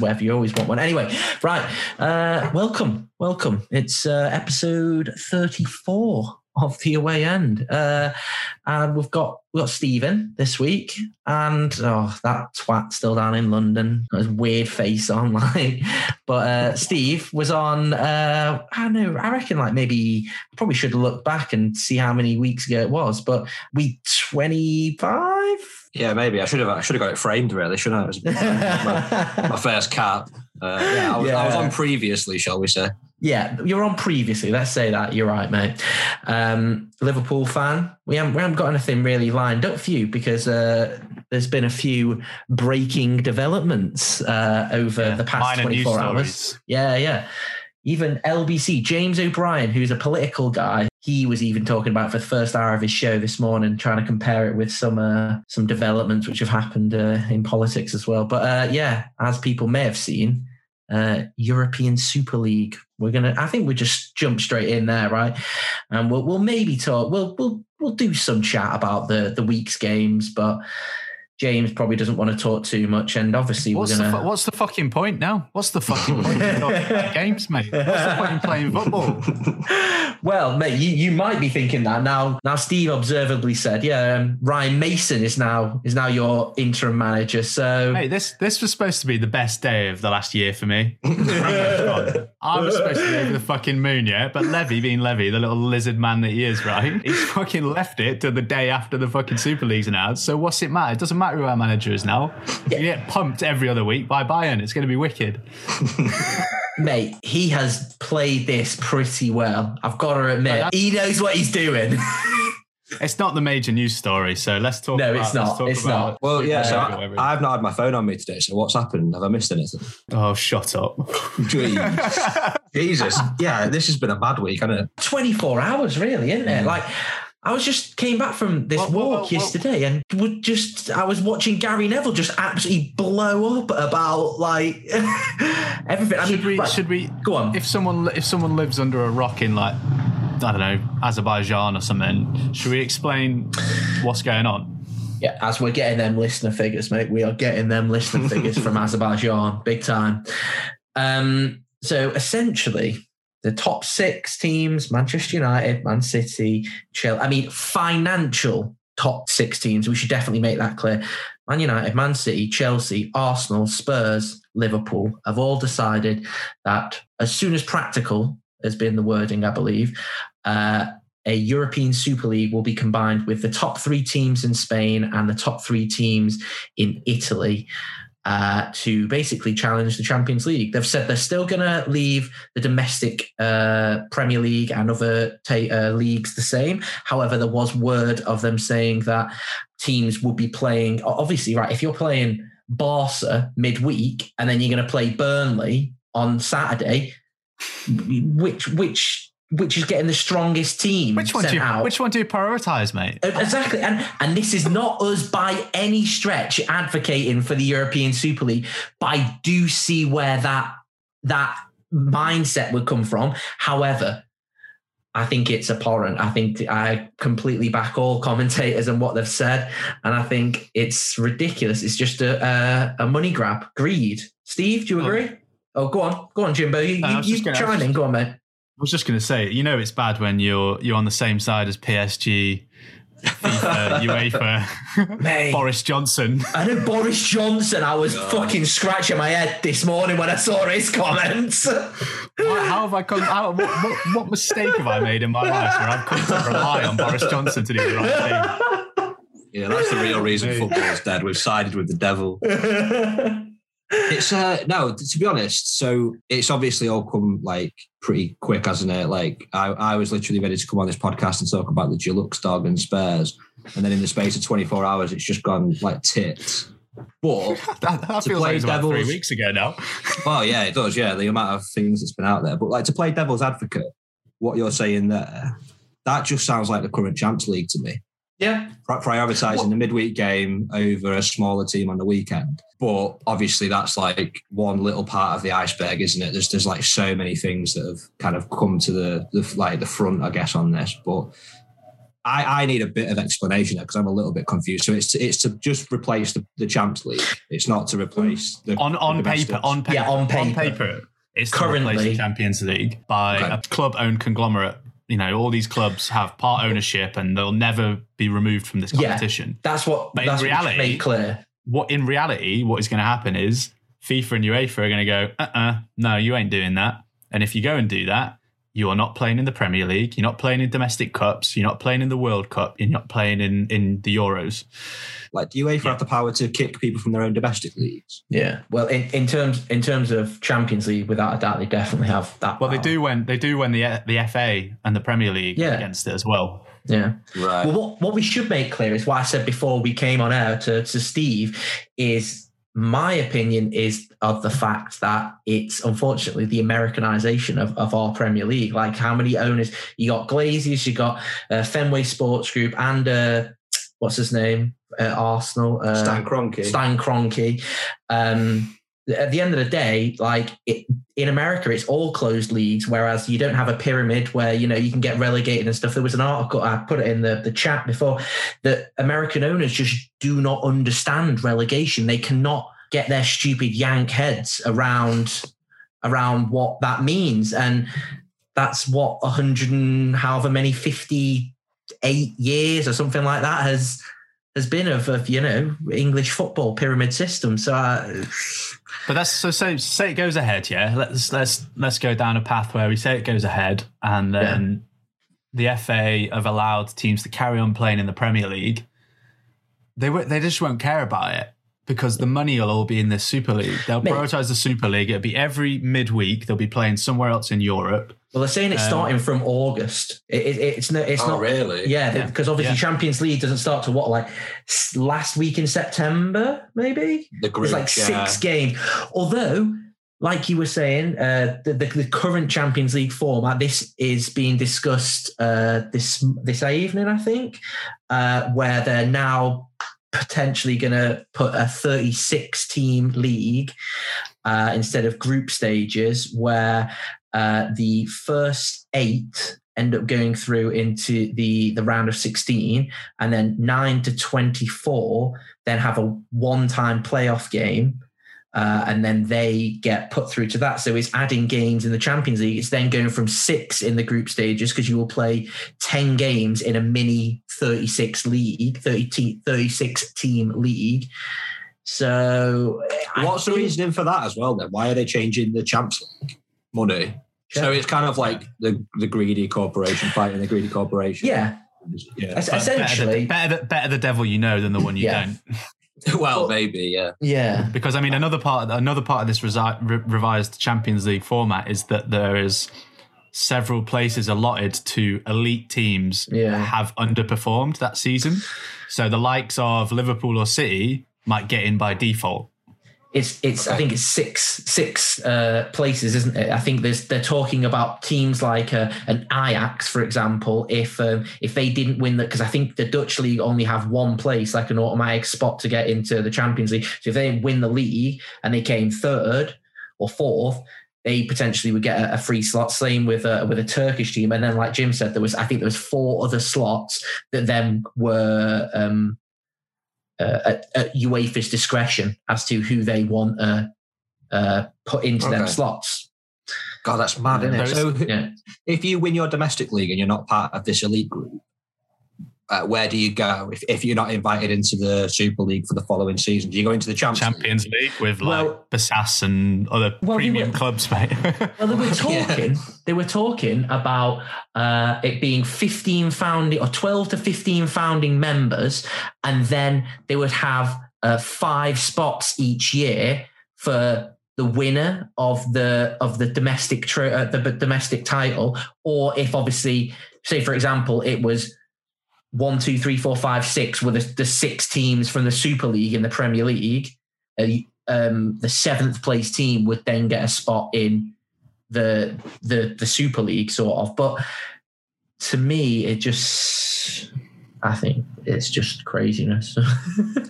whatever. You always want one. Anyway, right. Uh, welcome, welcome. It's uh, episode thirty-four of the away end. Uh, and we've got we've got Stephen this week, and oh, that twat still down in London. Got his weird face on, like. But uh, Steve was on. Uh, I don't know. I reckon like maybe probably should looked back and see how many weeks ago it was. But week twenty-five. Yeah, maybe I should have. I should have got it framed. Really, shouldn't I? It was my, my first cap. Uh, yeah, I was, I was on previously, shall we say? Yeah, you're on previously. Let's say that you're right, mate. Um, Liverpool fan. We haven't we haven't got anything really lined up for you because uh, there's been a few breaking developments uh, over the past 24 hours. stories. Yeah, yeah. Even LBC, James O'Brien, who's a political guy, he was even talking about for the first hour of his show this morning, trying to compare it with some uh, some developments which have happened uh, in politics as well. But uh, yeah, as people may have seen, uh, European Super League. We're gonna. I think we just jump straight in there, right? And we'll we'll maybe talk. We'll we'll we'll do some chat about the the week's games, but James probably doesn't want to talk too much. And obviously, What's we're the, gonna. fu- what's the fucking point now? What's the fucking point in games, mate? What's the point in playing football? well, mate, you, you might be thinking that now. Now, Steve observably said, "Yeah, um, Ryan Mason is now is now your interim manager." So Hey, this this was supposed to be the best day of the last year for me. I was supposed to be over the fucking moon, yeah. But Levy, being Levy, the little lizard man that he is, right? He's fucking left it to the day after the fucking Super League's announced. So what's it matter? It doesn't matter who our manager is now. You get pumped every other week by Bayern. It's going to be wicked. mate, he has played this pretty well. I've got to admit, he knows what he's doing. It's not the major news story, so let's talk. No, about, it's not. talk It's about- not. Well, yeah. So I, I've not had my phone on me today. So what's happened? Have I missed anything? Oh, shut up. Jesus. Yeah, this has been a bad week, hasn't it? 24 hours, really, isn't it? Mm. Like, I was just came back from this Well, well, walk well, well- yesterday and would just I was watching Gary Neville just absolutely blow up about like everything. I should mean, we? right, Should we? go on? If someone if someone lives under a rock in like I don't know Azerbaijan or something, should we explain what's going on? Yeah, as we're getting them listener figures, mate, we are getting them listener figures from Azerbaijan, big time. Um, so essentially, the top six teams: Manchester United, Man City, Chelsea. I mean, financial top six teams. We should definitely make that clear. Man United, Man City, Chelsea, Arsenal, Spurs, Liverpool have all decided that as soon as practical has been the wording, I believe. Uh, a European Super League will be combined with the top three teams in Spain and the top three teams in Italy uh, to basically challenge the Champions League. They've said they're still going to leave the domestic uh, Premier League and other uh, leagues the same. However, there was word of them saying that teams would be playing. Obviously, right, if you're playing Barca midweek and then you're going to play Burnley on Saturday, which which which is getting the strongest team Which one sent do you out. Which one do you prioritize, mate? Uh, Exactly, and and this is not us by any stretch advocating for the European Super League, but I do see where that that mindset would come from. However, I think it's abhorrent. I think I completely back all commentators and what they've said, and I think it's ridiculous. It's just a a, a money grab, greed. Steve, do you Oh. agree? Oh, go on, go on, Jimbo. You, No, I you, was you just gonna- chime in. Go on, mate. I was just going to say, you know, it's bad when you're you're on the same side as PSG, FIFA, UEFA, Mate. Boris Johnson. I know Boris Johnson. I was fucking scratching my head this morning when I saw his comments. How, how have I come? How, what, what, what mistake have I made in my life where I've come to rely on Boris Johnson to do the right thing? Yeah, that's the real reason football's dead. We've sided with the devil. It's uh no, to be honest. So it's obviously all come like pretty quick, hasn't it? Like I, I was literally ready to come on this podcast and talk about the Gelux dog and Spurs, and then in the space of 24 hours, it's just gone like tits. But That, that To feels play like it was about three weeks ago now. well, yeah, it does. Yeah, the amount of things that's been out there. But like to play devil's advocate, what you're saying there, that just sounds like the current champs league to me. yeah, pri- prioritizing the midweek game over a smaller team on the weekend. But obviously, that's like one little part of the iceberg, isn't it? There's there's like so many things that have kind of come to the, the like the front, I guess, on this. But I, I need a bit of explanation because I'm a little bit confused. So it's to, it's to just replace the, the Champions League. It's not to replace the on on the paper, domestics. on paper, Yeah, on paper. paper, it's currently Currently. the Champions League by Okay. a club-owned conglomerate. You know, all these clubs have part ownership, and they'll never be removed from this Yeah. competition. That's what But in that's what we reality- make clear. What in reality, what is going to happen is FIFA and UEFA are going to go, uh-uh, no, you ain't doing that. And if you go and do that, you are not playing in the Premier League. You're not playing in domestic cups. You're not playing in the World Cup. You're not playing in in the Euros. Like, do UEFA have the power to kick people from their own domestic leagues? Yeah. Well, in, in terms in terms of Champions League, without a doubt, they definitely have that. Well, they do when they do when the the FA and the Premier League Yeah. against it as well. Yeah. Right. Well, what, what we should make clear is what I said before we came on air to, to Steve is my opinion is of the fact that it's unfortunately the Americanization of, of our Premier League. Like how many owners you got Glazers, you got uh, Fenway Sports Group, and uh, what's his name? Uh, Arsenal. Uh, Stan Kroenke. Stan Kroenke. Um, at the end of the day, like it, in America, it's all closed leagues, whereas you don't have a pyramid where you know you can get relegated and stuff. There was an article I put it in the, the chat before that American owners just do not understand relegation. They cannot get their stupid yank heads around around what that means, and that's what a hundred and however many fifty eight years or something like that has has been of, of you know English football pyramid system. So uh, But that's so say say it goes ahead, yeah. Let's let's let's go down a path where we say it goes ahead, and then the FA have allowed teams to carry on playing in the Premier League. They w- they just won't care about it because the money will all be in the Super League. They'll Mate. prioritize the Super League. It'll be every midweek. They'll be playing somewhere else in Europe. Well, they're saying it's Um, starting from August. It, it, it's no, it's oh, not. really? Yeah, Yeah. because obviously Yeah. Champions League doesn't start to what like last week in September, maybe. The group. It's like yeah. six games. Although, like you were saying, uh, the, the, the current Champions League format, this is being discussed uh, this this evening, I think, uh, where they're now potentially going to put a 36 team league uh, instead of group stages, where uh, the first eight end up going through into the the round of 16 and then 9 to 24 then have a one time playoff game uh, and then they get put through to that. So it's adding games in the Champions League. It's then going from six in the group stages because you will play 10 games in a mini 36 league, 30 te- 36 team league. So I What's the think- reasoning for that as well? Then why are they changing the Champs League money? So it's kind of like the the greedy corporation fighting the greedy corporation. Yeah, yeah. es- essentially. better the, better, better the devil you know than the one you Yeah. don't. well, maybe yeah. Yeah. Because I mean, another part another part of this resi- re- revised Champions League format is that there is several places allotted to elite teams Yeah. have underperformed that season. So the likes of Liverpool or City might get in by default. It's it's I think it's six six uh, places, isn't it? I think there's they're talking about teams like uh, an Ajax, for example. If um, if they didn't win that, because I think the Dutch league only have one place, like an automatic spot to get into the Champions League. So if they didn't win the league and they came third or fourth, they potentially would get a, a free slot. Same with a, with a Turkish team, and then like Jim said, there was I think there was four other slots that then were. Um, uh, at, at UEFA's discretion as to who they want to uh, put into them Okay. slots. God, that's mad, isn't it? So Yeah. if you win your domestic league and you're not part of this elite group, uh, where do you go if, if you're not invited into the Super League for the following season? Do you go into the Champions, League? Champions League with like Well- Bassas and other Well, premium were- clubs, mate. Well, they were Yeah. talking. They were talking about uh, it being fifteen founding or twelve to fifteen founding members, and then they would have uh, five spots each year for the winner of the of the domestic tro- uh, the domestic title, or if obviously, say for example, it was one, two, three, four, five, six were the, the six teams from the Super League in the Premier League. Uh, um, the seventh place team would then get a spot in the the the Super League, sort of. But to me, it just I think it's just craziness.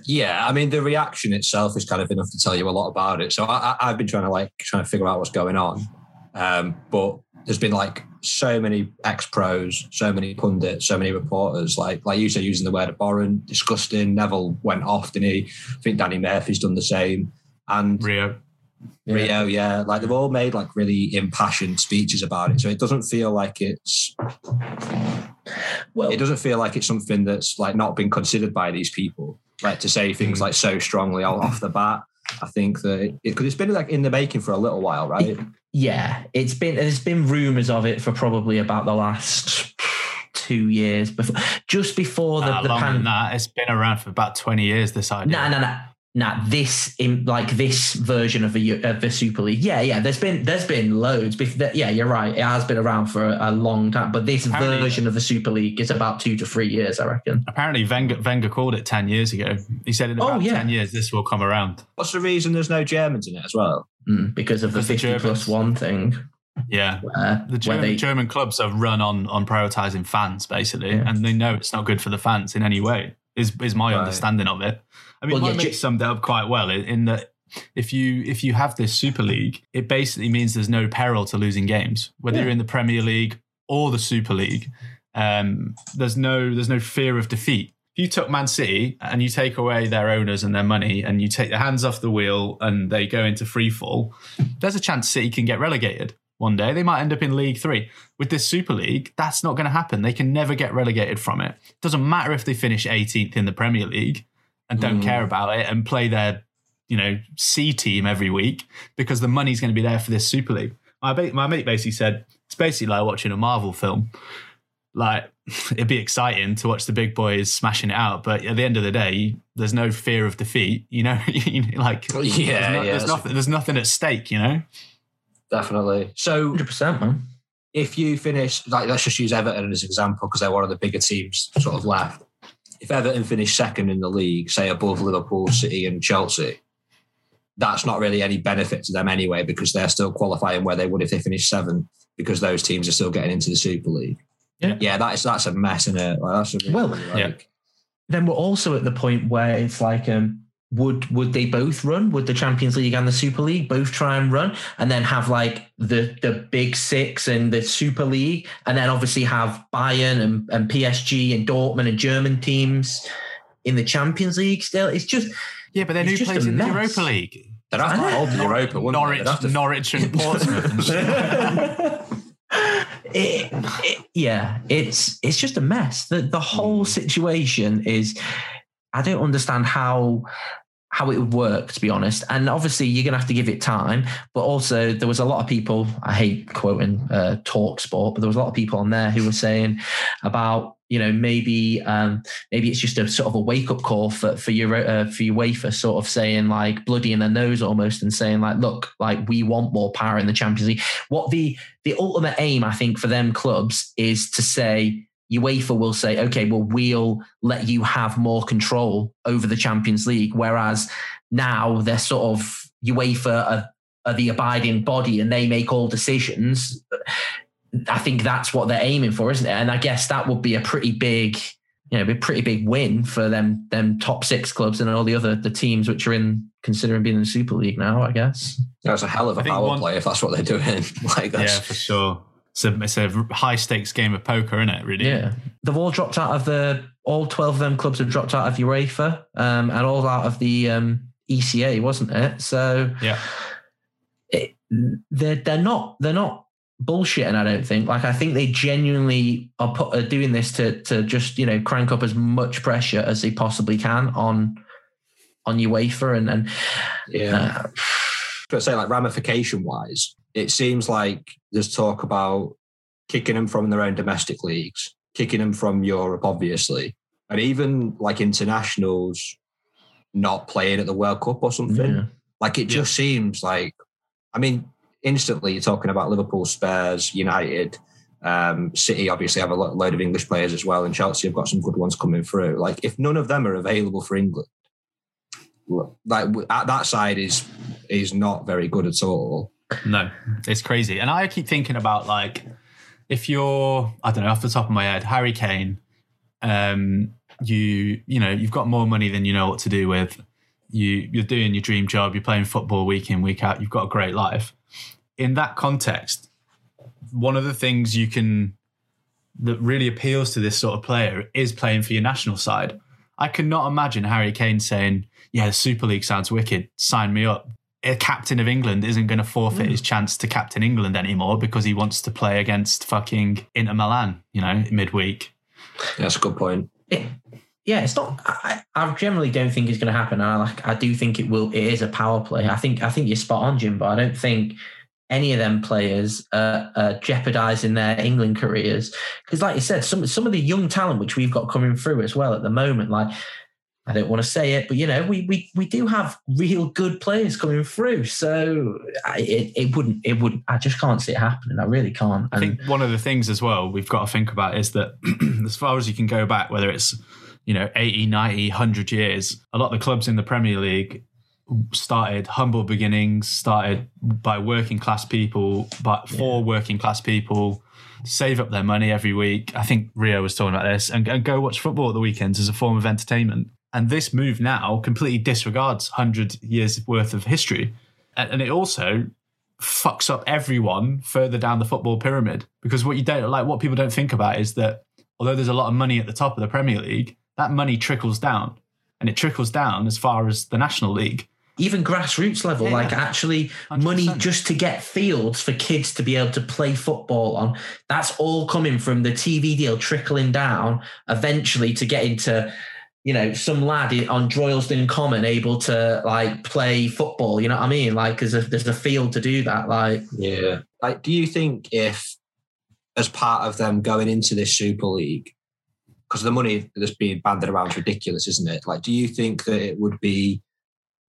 Yeah, I mean the reaction itself is kind of enough to tell you a lot about it. So I, I've been trying to like trying to figure out what's going on, um, but there's been like so many ex pros, so many pundits, so many reporters. Like like you say, using the word abhorrent, disgusting. Neville went off, didn't he? I think Danny Murphy's done the same. And Rio. Yeah. Rio, yeah, like they've all made like really impassioned speeches about it. So it doesn't feel like it's Well, it doesn't feel like it's something that's like not been considered by these people. Like to say things Mm. like so strongly off off the bat. I think that because it's been like in the making for a little while, right? Yeah, it's been there's been rumours of it for probably about the last two years before, just before the, Nah, the that. It's been around for about 20 years, this idea. Nah, nah, nah. Nah, this in like this version of the of the Super League. Yeah, yeah. There's been there's been loads. Bef- Yeah, you're right. It has been around for a, a long time. But this Apparently- version of the Super League is about two to three years, I reckon. Apparently, Wenger, Wenger called it 10 years ago. He said in Oh, about yeah. 10 years, this will come around. What's the reason there's no Germans in it as well? Mm, because of Because the the 50 plus Germans- one thing. Yeah. Where, The German, they, German clubs are run on on prioritizing fans basically, Yeah. and they know it's not good for the fans in any way. Is is my Right. understanding of it? I mean, Well, yeah, Ge- summed it up quite well in, in that if you if you have this Super League, it basically means there's no peril to losing games, whether Yeah. you're in the Premier League or the Super League. Um, there's no there's no fear of defeat. If you took Man City and you take away their owners and their money, and you take their hands off the wheel, and they go into free fall, there's a chance City can get relegated one day. They might end up in League Three. With this Super League, that's not going to happen. They can never get relegated from it. Doesn't matter if they finish 18th in the Premier League and don't Mm. care about it and play their, you know, C team every week because the money's going to be there for this Super League. My, ba- my mate basically said it's basically like watching a Marvel film. Like it'd be exciting to watch the big boys smashing it out, but at the end of the day, there's no fear of defeat. You know, like Yeah, there's, no- yeah, there's nothing. There's nothing at stake. You know. Definitely. So 100%, man. if you finish, like, let's just use Everton as an example because they're one of the bigger teams sort of left. If Everton finish second in the league, say above Liverpool, City, and Chelsea, that's not really any benefit to them anyway because they're still qualifying where they would if they finished seventh because those teams are still getting into the Super League. Yeah. yeah, that's that's a mess in it. Like, that's a really, Well, like, yeah. then we're also at the point where it's like um would would they both run would the champions league and the super league both try and run and then have like the the big six and the super league and then obviously have bayern and, and psg and dortmund and german teams in the champions league still it's just Yeah, but then It's who plays in the. Europa League? They'd have to hold the Europa, wouldn't? Norwich, They'd to- Norwich and Portsmouth. it, it- yeah, it's it's just a mess. The the whole hmm. situation is I don't understand how how it would work to be honest. And obviously you're gonna have to give it time. But also there was a lot of people, I hate quoting uh talk sport, but there was a lot of people on there who were saying about you know maybe um maybe it's just a sort of a wake up call for for your uh, for UEFA sort of saying like bloody in their nose almost and saying like look like we want more power in the Champions League what the the ultimate aim, I think, for them clubs is to say UEFA will say, okay, well, we'll let you have more control over the Champions League. Whereas now they're sort of UEFA are, are the abiding body and they make all decisions. I think that's what they're aiming for, isn't it? And I guess that would be a pretty big, you know, be a pretty big win for them, them top six clubs and all the other the teams which are in considering being in the Super League now. I guess. That's a hell of a power one- play if that's what they're doing. like that's yeah, for sure. It's a, it's a high stakes game of poker, isn't it? Really? Yeah, they've all dropped out of the. All twelve of them clubs have dropped out of UEFA, um, and all out of the um, ECA, wasn't it? So Yeah. it, they're they're not they're not bullshitting. I don't think. Like I think they genuinely are, put, are doing this to to just you know crank up as much pressure as they possibly can on on UEFA and and yeah. uh, but say like ramification wise, it seems like there's talk about kicking them from their own domestic leagues, kicking them from Europe, obviously, and even like internationals not playing at the World Cup or something. yeah. Like it just seems like, I mean, instantly you're talking about Liverpool, Spurs, United, um, City. Obviously, have a lot, load of English players as well, and Chelsea have got some good ones coming through. Like if none of them are available for England, like at that side is is not very good at all. No, it's crazy. And I keep thinking about like if you're, I don't know, off the top of my head, Harry Kane, um, you you know you've got more money than you know what to do with. You you're doing your dream job. You're playing football week in week out. You've got a great life. In that context, one of the things you can that really appeals to this sort of player is playing for your national side. I cannot imagine Harry Kane saying, "Yeah, the Super League sounds wicked. Sign me up." A captain of England isn't going to forfeit Mm. his chance to captain England anymore because he wants to play against fucking Inter Milan, you know, midweek. That's a good point. It, yeah, it's not. I, I generally don't think it's going to happen. I like. I do think it will. It is a power play. I think. I think you're spot on, Jim. But I don't think any of them players uh, are jeopardising their England careers because, like you said, some some of the young talent which we've got coming through as well at the moment, like. I don't want to say it, but you know, we we we do have real good players coming through. So I, it it wouldn't it wouldn't. I just can't see it happening. I really can't. I think one of the things as well we've got to think about is that as far as you can go back, whether it's, you know, 80, 90, 100 years, a lot of the clubs in the Premier League started humble beginnings, started by working class people, but for working class people, save up their money every week. I think Rio was talking about this and, and go watch football at the weekends as a form of entertainment. And this move now completely disregards 100 years worth of history. And, and it also fucks up everyone further down the football pyramid because what you don't like what people don't think about is that although there's a lot of money at the top of the Premier League that money trickles down and it trickles down as far as the National League even grassroots level, Yeah, like actually 100%. money just to get fields for kids to be able to play football on. That's all coming from the TV deal trickling down eventually to get into, you know, some lad i- on Droylsden Common able to like play football. You know what I mean? Like, there's a, there's a field to do that. Like, Yeah. Like, do you think if, as part of them going into this Super League, because the money that's being banded around is ridiculous, isn't it? Like, do you think that it would be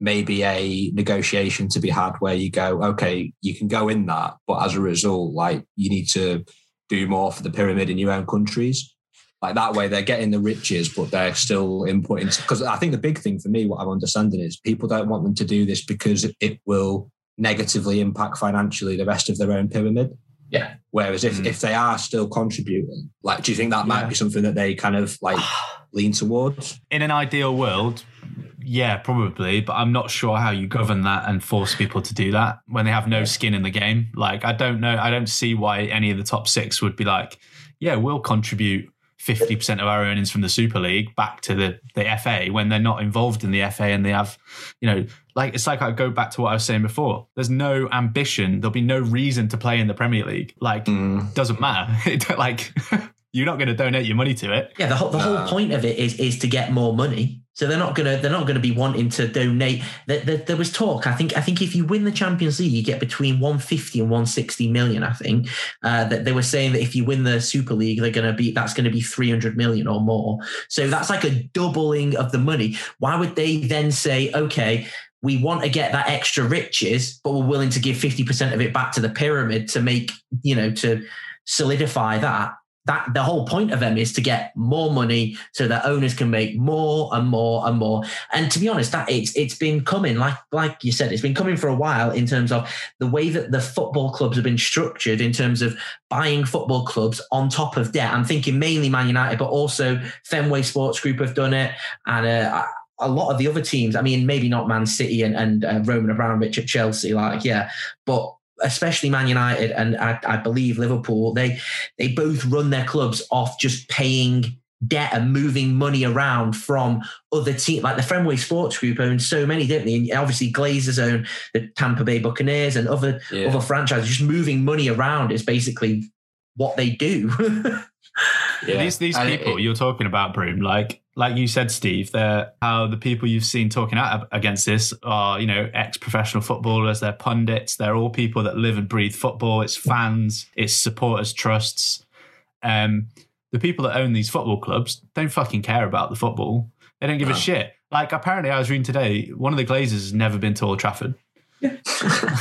maybe a negotiation to be had where you go, okay, you can go in that, but as a result, like, you need to do more for the pyramid in your own countries? Like that way, they're getting the riches, but they're still inputting. Because I think the big thing for me, what I'm understanding is people don't want them to do this because it will negatively impact financially the rest of their own pyramid. Yeah. Whereas if, Mm. if they are still contributing, like, do you think that might Yeah. be something that they kind of like lean towards? in an ideal world yeah probably but I'm not sure how you govern that and force people to do that when they have no skin in the game like I don't know I don't see why any of the top 6 would be like yeah we'll contribute 50% of our earnings from the Super League back to the, the FA when they're not involved in the FA and they have, you know, like it's like I go back to what I was saying before. There's no ambition. There'll be no reason to play in the Premier League. Like, Mm. doesn't matter. Like, you're not going to donate your money to it. Yeah, the whole the No. whole point of it is is to get more money. So they're not gonna they're not gonna be wanting to donate. There, there, there was talk. I think I think if you win the Champions League, you get between 150 and 160 million. I think uh, that they were saying that if you win the Super League, they're gonna be that's gonna be 300 million or more. So that's like a doubling of the money. Why would they then say, okay? We want to get that extra riches, but we're willing to give 50% of it back to the pyramid to make, you know, to solidify that that the whole point of them is to get more money so that owners can make more and more and more. And to be honest that it's it's been coming like like you said it's been coming for a while in terms of the way that the football clubs have been structured in terms of buying football clubs on top of debt. I'm thinking mainly man united but also fenway sports group have done it. And uh, a lot of the other teams i mean maybe not man city and, and uh, roman abramovich at chelsea like yeah but especially Man United and I, I believe Liverpool, they they both run their clubs off just paying debt and moving money around from other teams. Like the Fenway Sports Group owns so many, don't they? And obviously Glazers own the Tampa Bay Buccaneers and other Yeah. other franchises. Just moving money around is basically what they do. Yeah. These these And it- people you're talking about, Broom, like like you said, Steve, they're how the people you've seen talking out against this are, you know, ex-professional footballers, they're pundits, they're all people that live and breathe football. It's fans, it's supporters, trusts. Um, the people that own these football clubs don't fucking care about the football. They don't give No. a shit. Like apparently, I was reading today, one of the Glazers has never been to Old Trafford.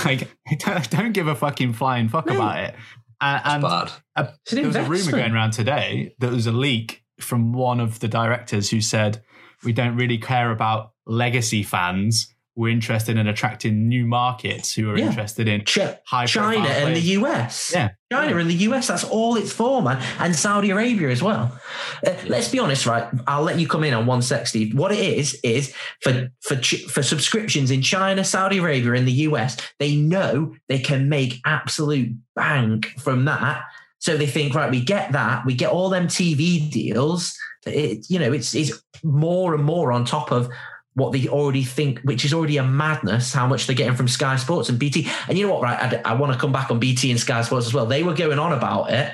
like, don't, don't give a fucking flying fuck No. about it. And, That's and bad. It's an there was a rumor going around today that there was a leak from one of the directors who said we don't really care about legacy fans we're interested in attracting new markets who are Yeah. interested in Ch- high China and the. US. Yeah. China and the US, that's all it's for, man. And Saudi Arabia as well. Uh, let's be honest, right? I'll let you come in on one sec, Steve. What it is, is for, for, for subscriptions in China, Saudi Arabia, and the US, they know they can make absolute bank from that. So they think, right, we get that, we get all them TV deals. It, you know, it's, it's more and more on top of what they already think, which is already a madness, how much they're getting from Sky Sports and BT. And you know what, right? I, I want to come back on BT and Sky Sports as well. They were going on about it.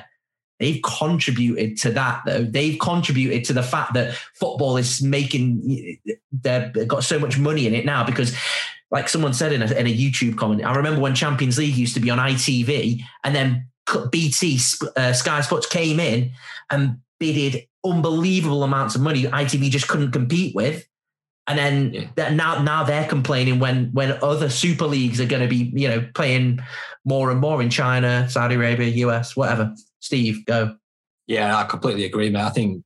They've contributed to that, though. They've contributed to the fact that football is making, they've got so much money in it now because, like someone said in a, in a YouTube comment, I remember when Champions League used to be on ITV and then BT, uh, Sky Sports came in and bidded unbelievable amounts of money ITV just couldn't compete with. And then Yeah. now now they're complaining when when other super leagues are going to be you know playing more and more in China, Saudi Arabia, US, whatever. Steve, go. Yeah, I completely agree, mate. I think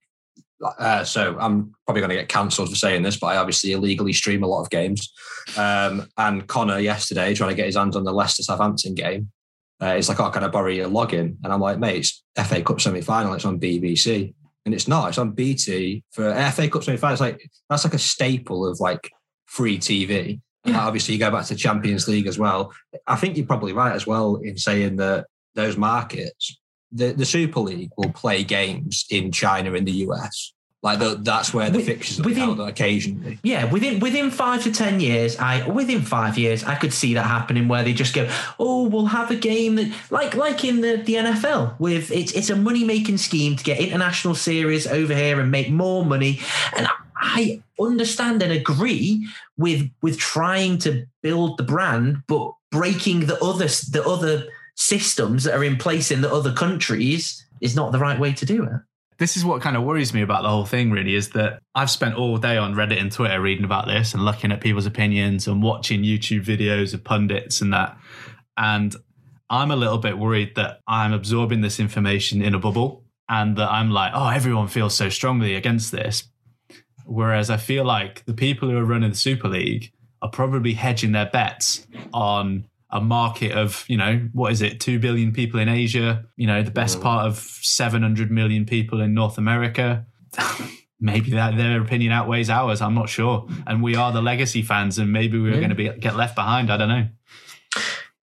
uh, so. I'm probably going to get cancelled for saying this, but I obviously illegally stream a lot of games. Um, and Connor yesterday trying to get his hands on the Leicester Southampton game. Uh, he's like, "Oh, can I borrow your login?" And I'm like, "Mate, it's FA Cup semi final. It's on BBC." And it's not. It's on BT for FA Cup semi. It's like that's like a staple of like free TV. And obviously, you go back to Champions League as well. I think you're probably right as well in saying that those markets the, the Super League will play games in China and the US. Like the, that's where the With- fixtures be within- occasionally. Yeah, within within five to ten years, I within five years, I could see that happening where they just go, oh, we'll have a game that like like in the, the NFL with it's it's a money making scheme to get international series over here and make more money. And I understand and agree with with trying to build the brand, but breaking the other the other systems that are in place in the other countries is not the right way to do it. This is what kind of worries me about the whole thing really is that I've spent all day on Reddit and Twitter reading about this and looking at people's opinions and watching YouTube videos of pundits and that. And I'm a little bit worried that I'm absorbing this information in a bubble and that I'm like, oh, everyone feels so strongly against this. Whereas I feel like the people who are running the Super League are probably hedging their bets on a market of, you know, what is it, 2 billion people in Asia, you know, the best part of 700 million people in North America. maybe that their opinion outweighs ours. I'm not sure. And we are the legacy fans, and maybe we're Yeah. going to be get left behind. I don't know.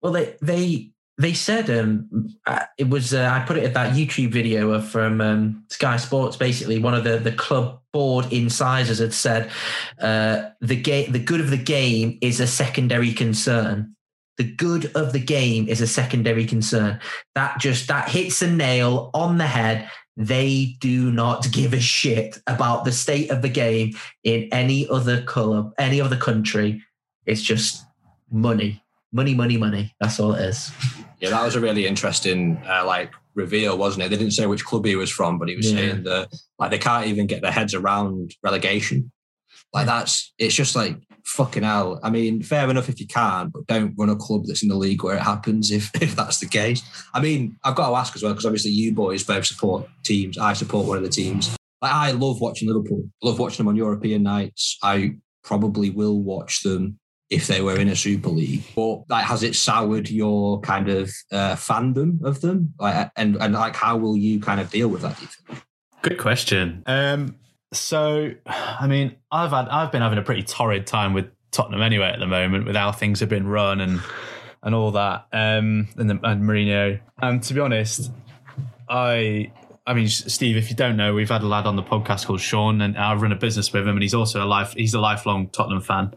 Well, they they they said um uh, it was uh, I put it at that YouTube video from um, Sky Sports. Basically, one of the the club board incisors had said uh, the game the good of the game is a secondary concern. The good of the game is a secondary concern. That just that hits a nail on the head. They do not give a shit about the state of the game in any other club, any other country. It's just money money, money, money. That's all it is. Yeah, that was a really interesting uh, like reveal, wasn't it? They didn't say which club he was from, but he was Yeah. saying that like they can't even get their heads around relegation. Like that's it's just like fucking hell. I mean, fair enough if you can, but don't run a club that's in the league where it happens if if that's the case. I mean, I've got to ask as well because obviously you boys both support teams. I support one of the teams. Like I love watching Liverpool. I love watching them on European nights. I probably will watch them if they were in a Super League. But like, has it soured your kind of uh, fandom of them? Like, and and like, how will you kind of deal with that? Do you think? Good question. Um, so, I mean, I've had I've been having a pretty torrid time with Tottenham anyway at the moment, with how things have been run and and all that, um, and, the, and Mourinho. And to be honest, I. I mean, Steve, if you don't know, we've had a lad on the podcast called Sean, and I run a business with him, and he's also a life he's a lifelong Tottenham fan.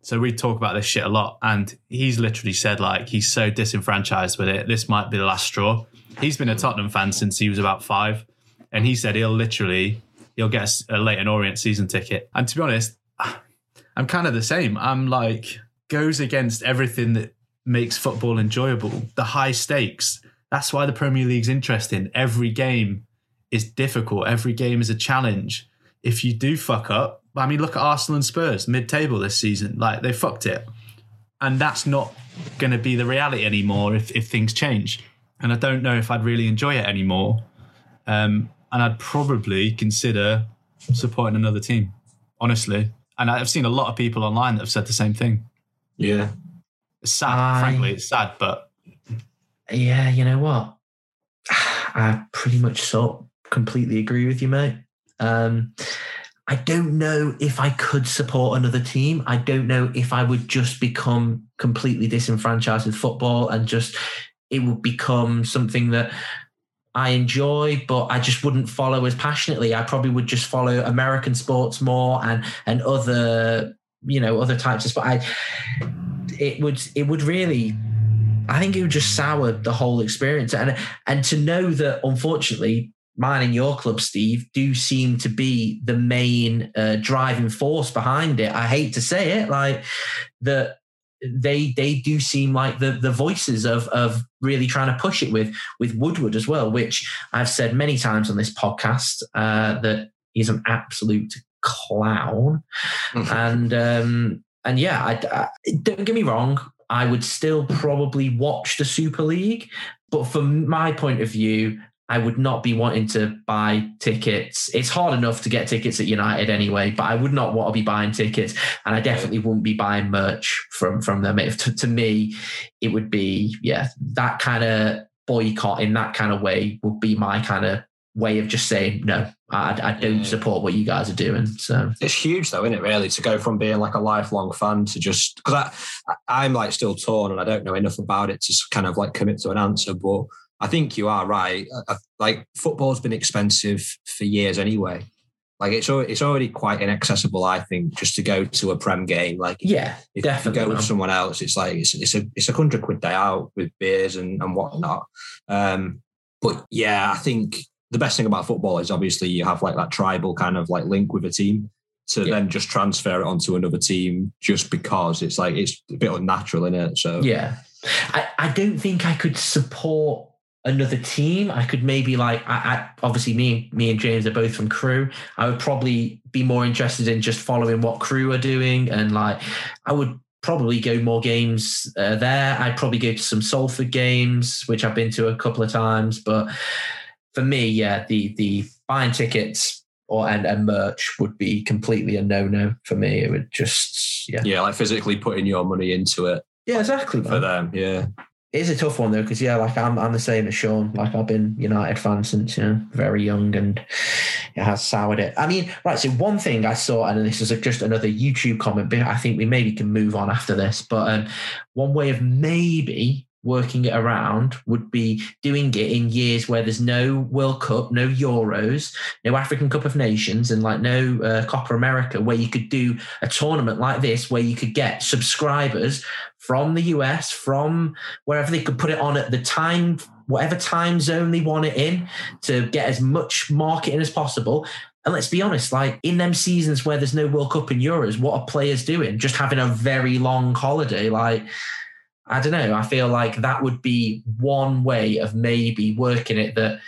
So we talk about this shit a lot, and he's literally said like he's so disenfranchised with it. This might be the last straw. He's been a Tottenham fan since he was about five, and he said he'll literally he'll get a a Leyton Orient season ticket. And to be honest, I'm kind of the same. I'm like goes against everything that makes football enjoyable. The high stakes. That's why the Premier League's interesting. Every game is difficult. Every game is a challenge. If you do fuck up, I mean, look at Arsenal and Spurs mid-table this season. Like they fucked it, and that's not going to be the reality anymore if if things change. And I don't know if I'd really enjoy it anymore. Um, and I'd probably consider supporting another team. Honestly, And I've seen a lot of people online that have said the same thing. Yeah. It's sad, I- frankly, it's sad, but Yeah, you know what? I pretty much sort completely agree with you, mate. Um, I don't know if I could support another team. I don't know if I would just become completely disenfranchised with football and just it would become something that I enjoy, but I just wouldn't follow as passionately. I probably would just follow American sports more and and other you know other types of sport. I it would it would really I think it would just sour the whole experience. And and to know that unfortunately mine and your club, Steve, do seem to be the main uh, driving force behind it. I hate to say it, like that they they do seem like the the voices of of really trying to push it with with Woodward as well, which I've said many times on this podcast uh, that he's an absolute clown and um, and yeah, I, I- don't get me wrong. I would still probably watch the Super League, but from my point of view, I would not be wanting to buy tickets. It's hard enough to get tickets at United anyway, but I would not want to be buying tickets, and I definitely wouldn't be buying merch from from them. If to, to me, it would be yeah that kind of boycott in that kind of way would be my kind of way of just saying no. I, I don't Yeah. support what you guys are doing. So It's huge though, isn't it? Really, to go from being like a lifelong fan to just because I, I I'm like still torn and I don't know enough about it to kind of like commit to an answer. But I think you are right. I, I- like football's been expensive for years anyway. Like it's it's already quite inaccessible. I think just to go to a prem game. Like yeah, if definitely. you go with someone else, it's like it's it's a it's a hundred quid day out with beers and and whatnot. Um, but yeah, I think the best thing about football is obviously you have like that tribal kind of like link with a team to Yeah. then just transfer it onto another team just because it's like it's a bit unnatural in it. So Yeah. I, I don't think I could support another team. I could maybe like I, I obviously me me and James are both from Crewe. I would probably be more interested in just following what Crewe are doing and like I would probably go more games uh, there. I'd probably go to some Salford games, which I've been to a couple of times. But for me, yeah, the the buying tickets or and, and merch would be completely a no no for me. It would just yeah yeah, like physically putting your money into it yeah exactly for man. them. Yeah, It is a tough one though, because yeah, like I'm I'm the same as Sean. Like I've been United fan since you know very young, and it has soured it. I mean, right. So one thing I saw, and this is just another YouTube comment, but I think we maybe can move on after this. But um, one way of maybe working it around would be doing it in years where there's no World Cup, no Euros, no African Cup of Nations, and like no uh, Copa America, where you could do a tournament like this, where you could get subscribers from the US, from wherever they could put it on at the time, whatever time zone they want it in, to get as much marketing as possible. And let's be honest, like in them seasons where there's no World Cup and Euros, what are players doing? Just having a very long holiday. Like, I don't know. I feel like that would be one way of maybe working it that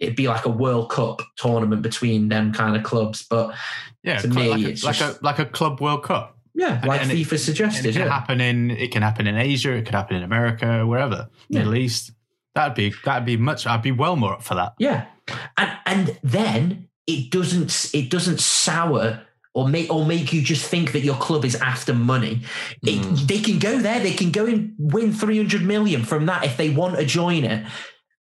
it'd be like a World Cup tournament between them kind of clubs. But yeah, To me, like, a, it's like just- a like a club World Cup. yeah, like and it- FIFA And suggested. it can Yeah. happen in it can happen in Asia, it could happen in America, wherever, Yeah. Middle East. That'd be that'd be much. I'd be well more up for that. Yeah, and and then it doesn't it doesn't sour or make or make you just think that your club is after money. It, Mm. They can go there, they can go and win three hundred million from that if they want to join it,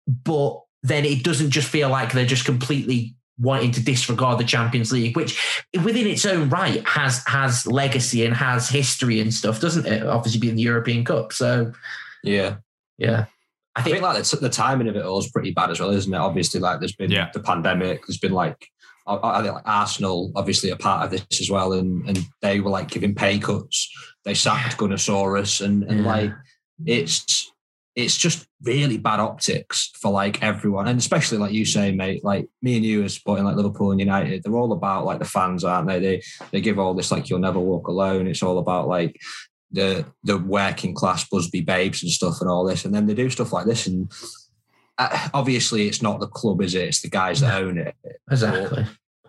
but then it doesn't just feel like they're just completely wanting to disregard the Champions League, which within its own right has has legacy and has history and stuff, doesn't it? Obviously, being the European Cup, so yeah. yeah. I I think think like the, the timing of it all is pretty bad as well, isn't it? Obviously, like there's been Yeah. the pandemic, there's been like I, think like Arsenal obviously a part of this as well, and and they were like giving pay cuts. They sacked Gunnersaurus, and and Yeah. like it's it's just really bad optics for like everyone, and especially like you say, mate. Like me and you are supporting like Liverpool and United. They're all about like the fans, aren't they? They they give all this like you'll never walk alone. It's all about like the the working class Busby babes and stuff and all this, and then they do stuff like this. And obviously, it's not the club, is it? It's the guys that own it. exactly.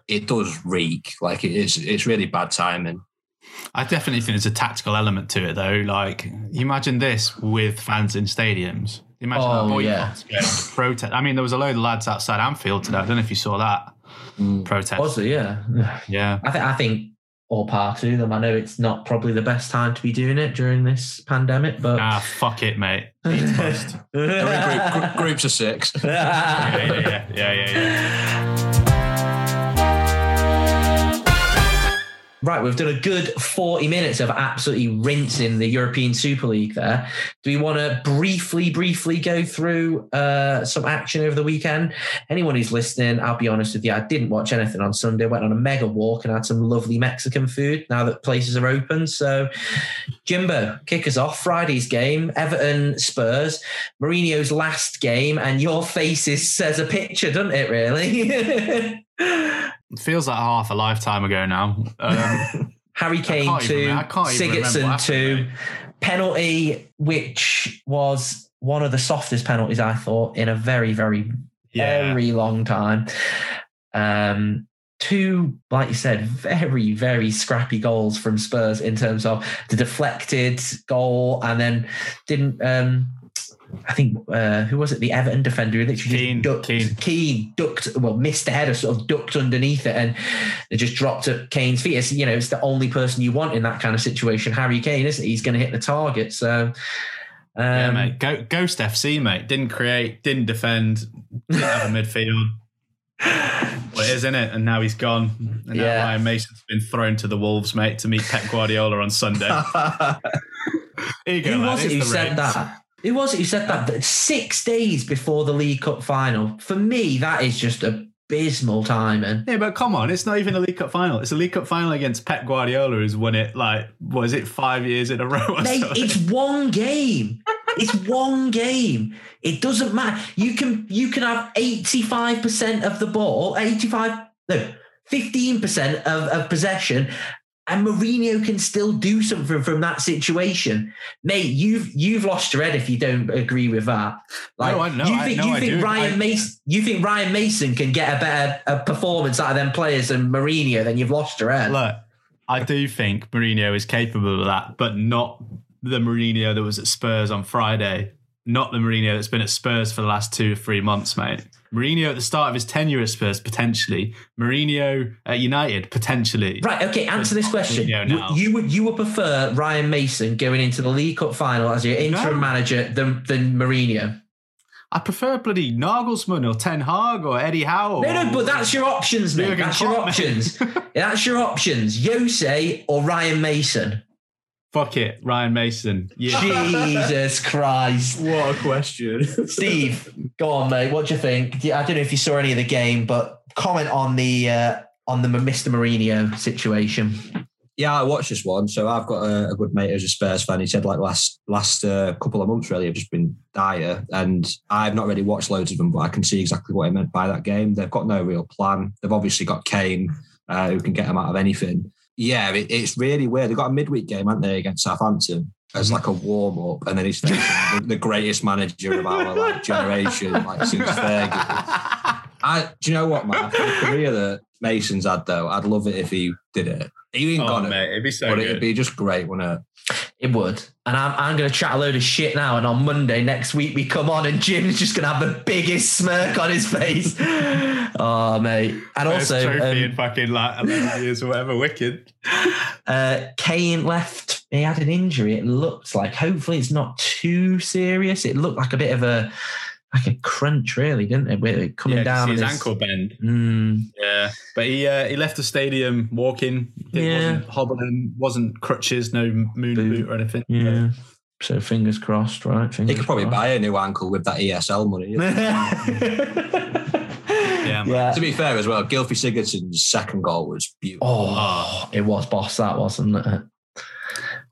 It does reek like it is. It's really bad timing. I definitely think there's a tactical element to it, though. Like, you imagine this with fans in stadiums. Imagine Oh, that boycott yeah. protest. I mean, there was a load of lads outside Anfield today. I don't know if you saw that Mm. protest. Was it? Yeah. Yeah. I think I think all power to them. I know it's not probably the best time to be doing it during this pandemic, but Ah, fuck it, mate. Leeds must. Every group, groups of six. yeah, yeah, yeah, yeah, yeah, yeah. Right, we've done a good 40 minutes of absolutely rinsing the European Super League there. Do we want to briefly, briefly go through uh, some action over the weekend? Anyone who's listening, I'll be honest with you, I didn't watch anything on Sunday. Went on a mega walk and had some lovely Mexican food now that places are open. So, Jimbo, kick us off. Friday's game, Everton Spurs, Mourinho's last game, and your faces says a picture, doesn't it, really? Feels like half a lifetime ago now. Um, Harry Kane can't even- two, I can't even remember what Sigurdsson mate. penalty, which was one of the softest penalties I thought in a very, very, yeah. very long time. Um, two, like you said, very, very scrappy goals from Spurs in terms of the deflected goal, and then didn't. Um, I think uh, who was it? The Everton defender who literally Keane, just ducked, Keane. Keane ducked, well, missed the header, sort of ducked underneath it, and it just dropped at Kane's feet. It's, you know, it's the only person you want in that kind of situation. Harry Kane, isn't he? He's going to hit the target. So, um, Yeah, mate. Go, Ghost FC, mate. Didn't create, didn't defend, didn't have a midfield. Well, it is, isn't it? And now he's gone. And now Yeah. Ryan Mason's been thrown to the Wolves, mate, to meet Pep Guardiola on Sunday. Here you go, who was it who said that? Who was it who said that? Six days before the League Cup final. For me, that is just abysmal timing. Yeah, but come on, it's not even a League Cup final. It's a League Cup final against Pep Guardiola, who's won it like, what is it, five years in a row or Mate, something? it's one game. It's one game. It doesn't matter. You can you can have 85% of the ball, 85, no, 15% of, of possession, and Mourinho can still do something from that situation. Mate, you've you've lost your head if you don't agree with that. No, I- no, you I- think no, you think. Ryan I- Mason you think Ryan Mason can get a better a performance out of them players than Mourinho, then you've lost your head. Look, I do think Mourinho is capable of that, but not the Mourinho that was at Spurs on Friday. Not the Mourinho that's been at Spurs for the last two or three months, mate. Mourinho at the start of his tenure at Spurs, potentially. Mourinho at United, potentially. Right. Okay. Answer this question. Mourinho now. Would- You would you would prefer Ryan Mason going into the League Cup final as your interim No. manager than than Mourinho? I prefer bloody Nagelsmann or Ten Hag or Eddie Howe. No, no. But that's your options, mate. That's your options. that's your options. Jose or Ryan Mason. Fuck it, Ryan Mason. Yeah. Jesus Christ. what a question. Steve, go on, mate. What do you think? I don't know if you saw any of the game, but comment on the uh, on the Mr. Mourinho situation. Yeah, I watched this one. So I've got a, a good mate who's a Spurs fan. He said like last last uh, couple of months really have just been dire, and I've not really watched loads of them, but I can see exactly what he meant by that game. They've got no real plan. They've obviously got Kane, uh, who can get them out of anything. Yeah, it, it's really weird. They've got a midweek game, aren't they, against Southampton as like a warm up, and then he's the, the greatest manager of our like generation, like since Fergie. I, do you know what, man? For the career that Mason's ad though, I'd love it if he did it. He ain't Oh, got it, mate, it'd be so but good. it'd be just great, wouldn't it? It would. And I'm, I'm going to chat a load of shit now. And on Monday next week, we come on and Jim's just going to have the biggest smirk on his face. oh, mate. And First also, trophy um, in fucking like 11 years or whatever. Wicked. uh, Kane left. He had an injury. It looked like, hopefully, it's not too serious. It looked like a bit of a, like a crunch, really, didn't it? With it coming yeah, down. his on ankle bend. Mm, Yeah, but he uh, he left the stadium walking. It Yeah. wasn't hobbling, wasn't crutches, no moon Boot. boot or anything. yeah. So fingers crossed, right? He could probably crossed. buy a new ankle with that ESL money. Yeah, yeah. to be fair as well, Gylfi Sigurdsson's second goal was beautiful. Oh, it was boss. That wasn't it?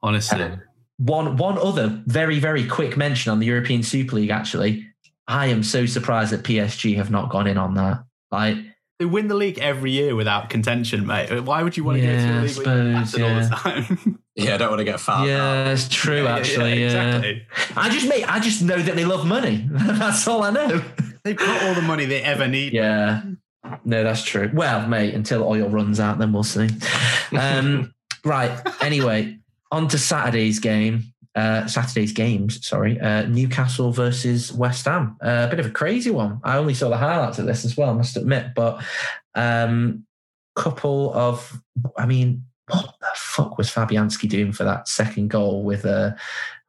honestly. One one other very very quick mention on the European Super League. Actually, I am so surprised that PSG have not gone in on that. Like, They win the league every year without contention, mate. Why would you want to Yeah, go to the league suppose, battered all the time? Yeah, I don't want to get fouled. now. yeah, it's true. Yeah, yeah, actually, yeah, yeah, exactly. I just mate, I just know that they love money. that's all I know. They've got all the money they ever need. Yeah, no, that's true. Well, mate, until oil runs out, then we'll see. Um, right. Anyway, on to Saturday's game. Uh, Saturday's games, sorry. Uh, Newcastle versus West Ham. Uh, a bit of a crazy one. I only saw the highlights of this as well, I must admit. But um, couple of, I mean, what the fuck was Fabianski doing for that second goal with uh,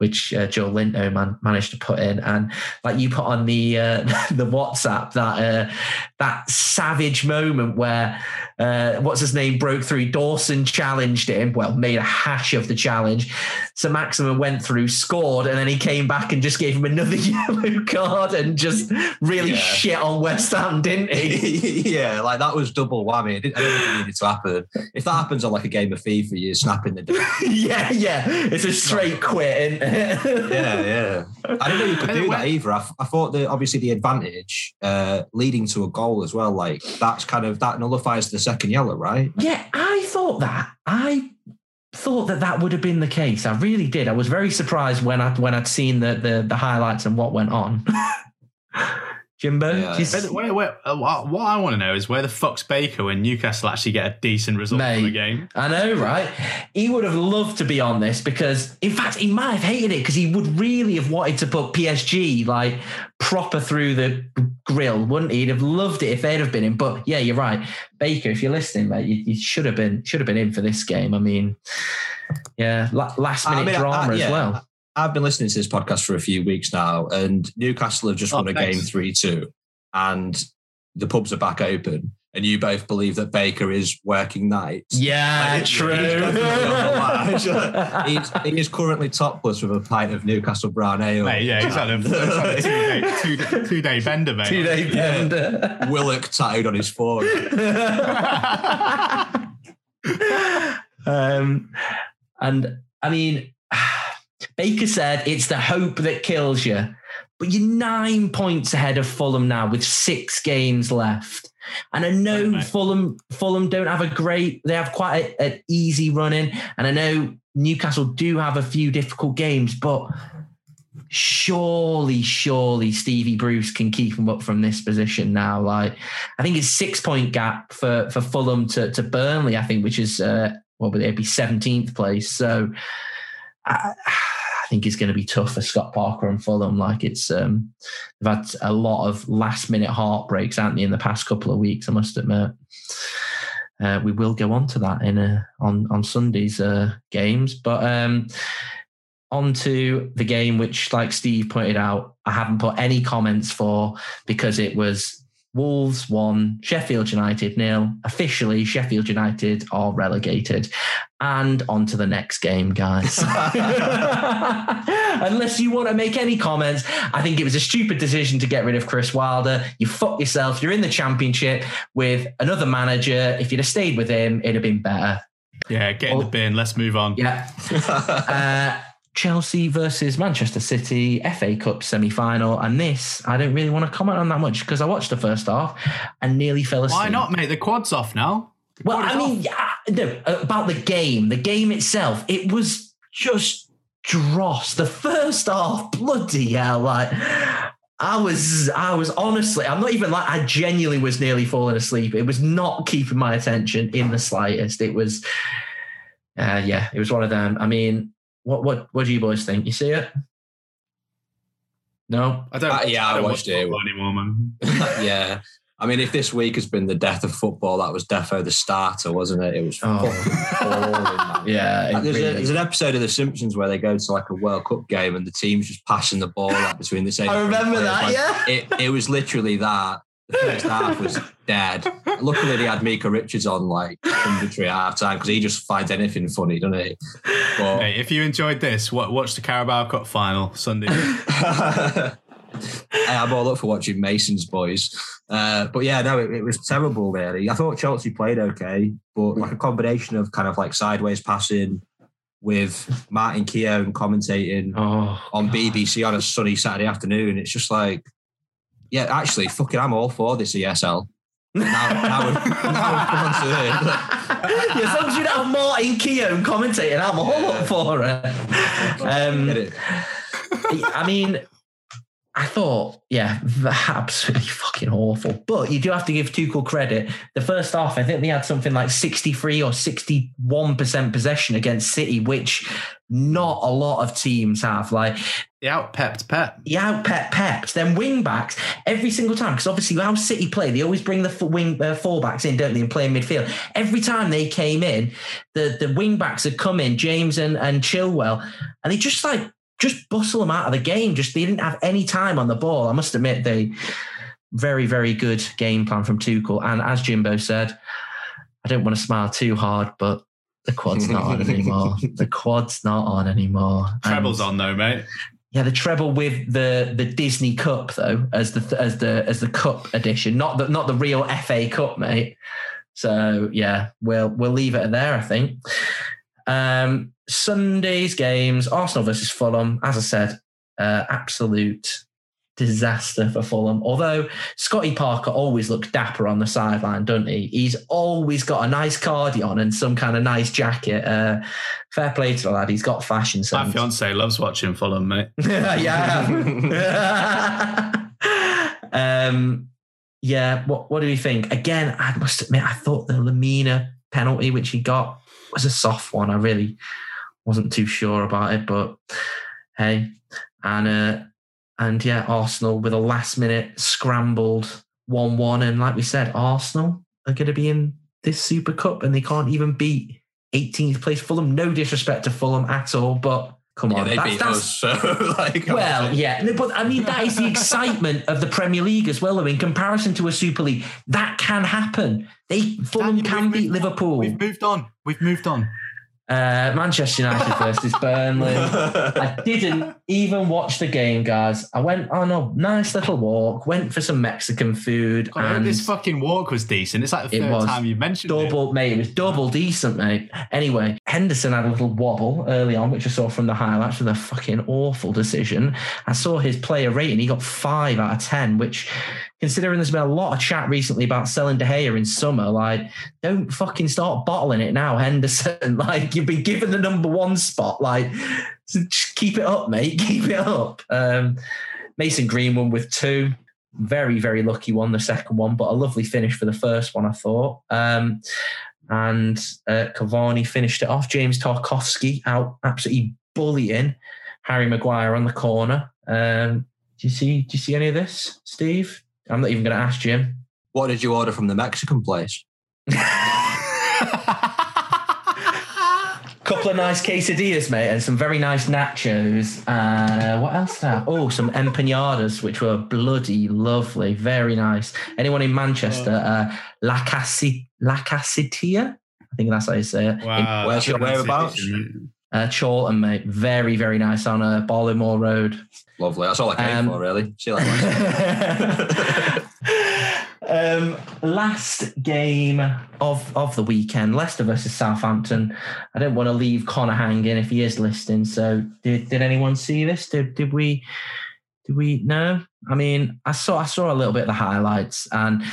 which uh, Joelinton man, managed to put in, and like you put on the uh, the WhatsApp that uh, that savage moment where uh, what's his name broke through. Dawson challenged him, well, made a hash of the challenge. So Maximin went through, scored, and then he came back and just gave him another yellow card and just really Yeah. shit on West Ham, didn't he? yeah, like that was double whammy. I didn't, I didn't needed to happen. If that happens on like a game of FIFA, you're snapping the. yeah, yeah. It's a straight quit, it? yeah, yeah. I didn't know you could do that either. I, I thought that obviously the advantage uh, leading to a goal as well, like that's kind of that nullifies the second yellow, right? Yeah, I thought that. I thought that that would have been the case. I really did. I was very surprised when I when I'd seen the the, the highlights and what went on. Jimbo, Yeah. do Where, where, where, uh, what what I want to know is where the fuck's Baker when Newcastle actually get a decent result from Mate. the game. I know, right? He would have loved to be on this because, in fact, he might have hated it because he would really have wanted to put PSG like proper through the grill, wouldn't he? He'd have loved it if they'd have been in. But yeah, you're right, Baker. If you're listening, mate, you, you should have been should have been in for this game. I mean, yeah, la- last I minute mean, I- drama I- yeah. as well. I've been listening to this podcast for a few weeks now, and Newcastle have just Oh, won a thanks. game 3 2, and the pubs are back open. And you both believe that Baker is working nights. Yeah, Like, true. he's definitely on the line. He's, he is currently topless with a pint of Newcastle brown ale. Mate, yeah, he's had a, he's had a two-day, two, two-day bender, mate. Two day Yeah. bender. Willock tattooed on his forehead. um, and I mean, Baker said it's the hope that kills you, but you're nine points ahead of Fulham now with six games left. And I know Right. Fulham Fulham don't have a great, they have quite a- an easy run in. And I know Newcastle do have a few difficult games, but surely, surely Stevie Bruce can keep them up from this position now. Like, I think it's six point gap for for Fulham to to Burnley. I think, which is uh, what would it be seventeenth place. So, I, I think it's going to be tough for Scott Parker and Fulham. Like, it's um, they've had a lot of last minute heartbreaks, haven't they, in the past couple of weeks? I must admit. Uh, we will go on to that in a, on on Sunday's uh, games, but um, on to the game, which, like Steve pointed out, I haven't put any comments for because it was Wolves one, Sheffield United nil. Officially, Sheffield United are relegated. And on to the next game, guys. Unless you want to make any comments, I think it was a stupid decision to get rid of Chris Wilder. You fuck yourself. You're in the championship with another manager. If you'd have stayed with him, it'd have been better. Yeah, get in the bin. Let's move on. Yeah. Uh, Chelsea versus Manchester City FA Cup semi final. And this, I don't really want to comment on that much because I watched the first half and nearly fell asleep. Why not, mate? The quad's off now. The Well, I mean, yeah, no, about the game, the game itself, it was just dross. The first half, bloody hell, like I was, I was honestly, I'm not even like, I genuinely was nearly falling asleep. It was not keeping my attention in the slightest. It was, uh, yeah, it was one of them. I mean, what, what, what do you boys think? You see it? No. I don't. Uh, yeah, I don't watched watch it. football anymore, man. yeah. I mean, if this week has been the death of football, that was defo the starter, wasn't it? It was Oh. fucking appalling, man. Yeah, it Like, there's, a, there's an episode of The Simpsons where they go to like a World Cup game and the team's just passing the ball like, between the same. I remember players. that. Like, Yeah. It, it was literally that. The first half was dead. Luckily, they had Micah Richards on like commentary at half time because he just finds anything funny, doesn't he? But Hey, if you enjoyed this, watch the Carabao Cup final Sunday. Hey, I'm all up for watching Mason's boys. Uh, but yeah, no, it, it was terrible, really. I thought Chelsea played okay, but like a combination of kind of like sideways passing with Martin Keown commentating Oh, on God. BBC on a sunny Saturday afternoon. It's just like, yeah, actually, fucking, I'm all for this ESL. Now, now, we've, now we've come on to it. yeah, as long as you don't have Martin Keown commentating, I'm all up for it. Um, it? I mean, I thought, yeah, absolutely fucking awful. But you do have to give Tuchel credit. The first half, I think they had something like 63 or 61% possession against City, which not a lot of teams have. Like he out pepped Pep. He out pep. Then wing backs every single time because obviously how City play, they always bring the wing uh, fullbacks in, don't they, and play in midfield. Every time they came in, the the wing backs had come in, James and and Chilwell, and they just like just bustle them out of the game. Just they didn't have any time on the ball. I must admit, they very very good game plan from Tuchel. And as Jimbo said, I don't want to smile too hard, but the quad's not on anymore. The quad's not on anymore. Treble's and, on though, mate. Yeah, the treble with the the Disney Cup though, as the as the as the cup edition, not the not the real FA Cup, mate. So yeah, we'll we'll leave it there. I think. Um, Sunday's games: Arsenal versus Fulham. As I said, uh, absolute disaster for Fulham. Although Scotty Parker always looks dapper on the sideline, doesn't he? He's always got a nice cardi on and some kind of nice jacket. Uh, fair play to the lad. He's got fashion sense. My fiance loves watching Fulham, mate. yeah. um, yeah. What What do you think? Again, I must admit, I thought the Lamina penalty which he got was a soft one. I really wasn't too sure about it, but hey, and. Uh, and yeah, Arsenal with a last minute scrambled 1 1. And like we said, Arsenal are going to be in this Super Cup and they can't even beat 18th place Fulham. No disrespect to Fulham at all, but come on. Yeah, they that's, beat that's, us, so like, well, yeah, but I mean that is the excitement of the Premier League as well. Though, in comparison to a Super League, that can happen. They Fulham can beat Liverpool. We've moved on. We've moved on. Uh, Manchester United versus Burnley. I didn't even watch the game, guys. I went on a nice little walk, went for some Mexican food. God, and this fucking walk was decent. It's like the third time you mentioned double, it. mate. It was double decent, mate. Anyway, Henderson had a little wobble early on, which I saw from the highlights with a fucking awful decision. I saw his player rating; he got five out of ten, which considering there's been a lot of chat recently about selling De Gea in summer, like, don't fucking start bottling it now, Henderson. like, you've been given the number one spot. Like, just keep it up, mate. Keep it up. Um, Mason Greenwood with two. Very, very lucky one, the second one, but a lovely finish for the first one, I thought. Um, and uh, Cavani finished it off. James Tarkowski out absolutely bullying Harry Maguire on the corner. Um, do you see? Do you see any of this, Steve? I'm not even going to ask Jim. What did you order from the Mexican place? Couple of nice quesadillas, mate, and some very nice nachos. Uh, what else? Now? Oh, some empanadas, which were bloody lovely, very nice. Anyone in Manchester? Uh, La Casi La Casitia? I think that's how you say it. Wow. Where's your whereabouts? Uh, Chorlton, mate. Very, very nice on uh, Barlow Moor Road. Lovely. That's all I came um, for, really. See you later. um, last game of, of the weekend, Leicester versus Southampton. I don't want to leave Connor hanging if he is listening. So, did, did anyone see this? Did did we? Did we? No. I mean, I saw I saw a little bit of the highlights, and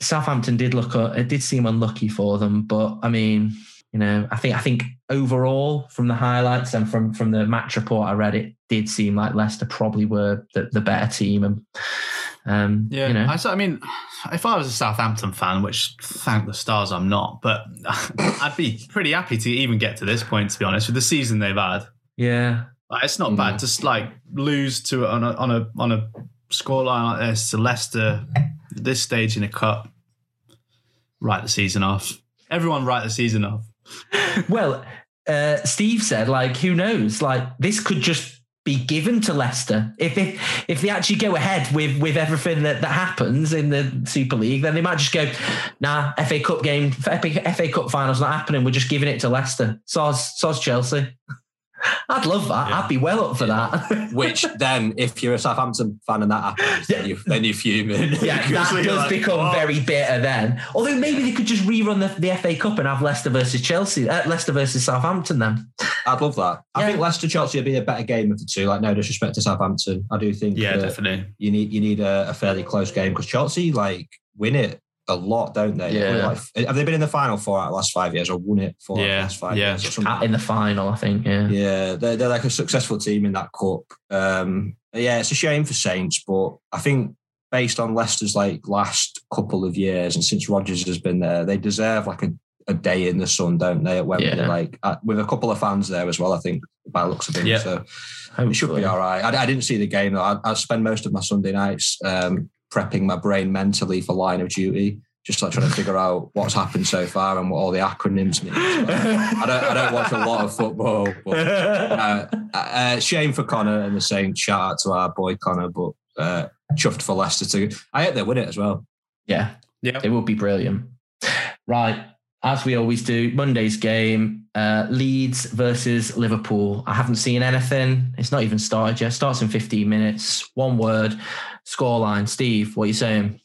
Southampton did look. It did seem unlucky for them, but I mean, you know, I think I think overall from the highlights and from from the match report I read, it did seem like Leicester probably were the, the better team. And um, yeah, you know. I, I mean, if I was a Southampton fan, which thank the stars I'm not, but I'd be pretty happy to even get to this point. To be honest, with the season they've had, yeah, like, it's not mm. bad. Just like lose to on a on a on a scoreline like this to Leicester, this stage in a cup, write the season off. Everyone write the season off well, uh, Steve said, like, who knows? Like, this could just be given to Leicester. If if if they actually go ahead with with everything that, that happens in the Super League, then they might just go, nah, FA Cup game, FA Cup finals not happening. We're just giving it to Leicester. Soz, soz Chelsea. I'd love that. Yeah. I'd be well up for that. Which then, if you're a Southampton fan and that happens, then, you, then you're fuming. Yeah, that does like, become oh. very bitter then. Although maybe they could just rerun the, the FA Cup and have Leicester versus Chelsea, uh, Leicester versus Southampton then. I'd love that. I think Leicester Chelsea would be a better game of the two. Like no disrespect to Southampton, I do think. Yeah, definitely. You need you need a, a fairly close game because Chelsea like win it a lot, don't they? Yeah. Like, have they been in the final for the last five years or won it for yeah. the last five yeah. years? in the final, I think. Yeah. Yeah. They're, they're like a successful team in that cup. Um, yeah, it's a shame for Saints, but I think based on Leicester's like last couple of years and since Rodgers has been there, they deserve like a, a day in the sun, don't they? At Wembley, Yeah. like uh, with a couple of fans there as well. I think by the looks of it, Yeah. so it should be all right. I, I didn't see the game though. I, I spend most of my Sunday nights um, prepping my brain mentally for Line of Duty. Just like trying to figure out what's happened so far and what all the acronyms mean. I don't, I don't watch a lot of football, but uh, uh, shame for Connor and the same shout out to our boy Connor, but uh, chuffed for Leicester too. I hope they win it as well. Yeah, Yeah. it would be brilliant. Right, as we always do, Monday's game, uh, Leeds versus Liverpool. I haven't seen anything. It's not even started yet. Starts in 15 minutes. One word, scoreline. Steve, what are you saying?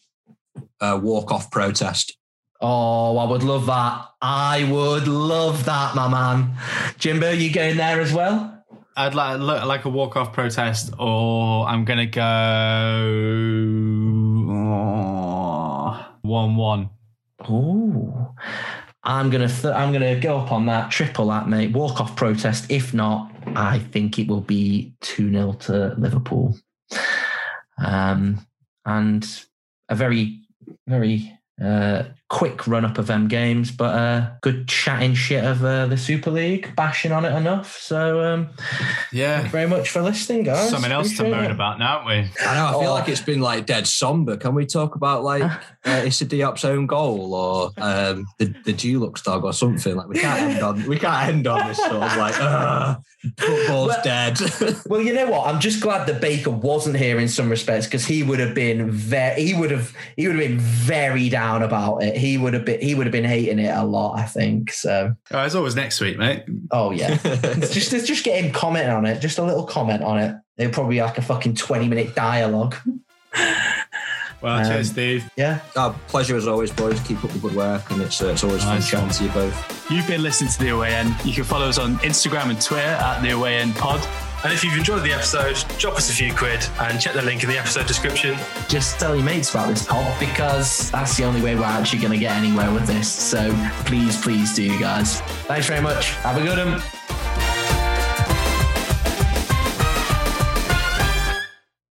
Uh, walk off protest. Oh, I would love that. I would love that, my man. Jimbo, you going there as well? I'd like look like a walk off protest, or I'm gonna go one one. Oh, I'm gonna th- I'm gonna go up on that triple that mate. Walk off protest. If not, I think it will be two 0 to Liverpool. Um, and a very very uh, quick run up of them games, but uh, good chatting shit of uh, the Super League, bashing on it enough. So um, thank you Yeah, very much for listening, guys. something else to moan it. about now, aren't we? I know. I feel Oh. like it's been like dead somber. Can we talk about like uh, Issa Diop's own goal or um, the the Dulux dog or something? Like we can't end on we can't end on this sort of like uh, football's Well- dead. Well, you know what? I'm just glad that Baker wasn't here in some respects because he would have been very he would have he would have been very down about it. He would have been he would have been hating it a lot, I think. So Oh, it's always next week, mate. oh yeah. just just just get him commenting on it, just a little comment on it. It'll probably be like a fucking 20 minute dialogue. Well, Um, cheers, Steve. Yeah. Our pleasure as always, boys. Keep up the good work, and it's uh, it's always Nice fun one. chatting to you both. You've been listening to The Away End. You can follow us on Instagram and Twitter at The Away End Pod. And if you've enjoyed the episode, drop us a few quid and check the link in the episode description. Just tell your mates about this pod because that's the only way we're actually going to get anywhere with this. So please, please do, guys. Thanks very much. Have a good one.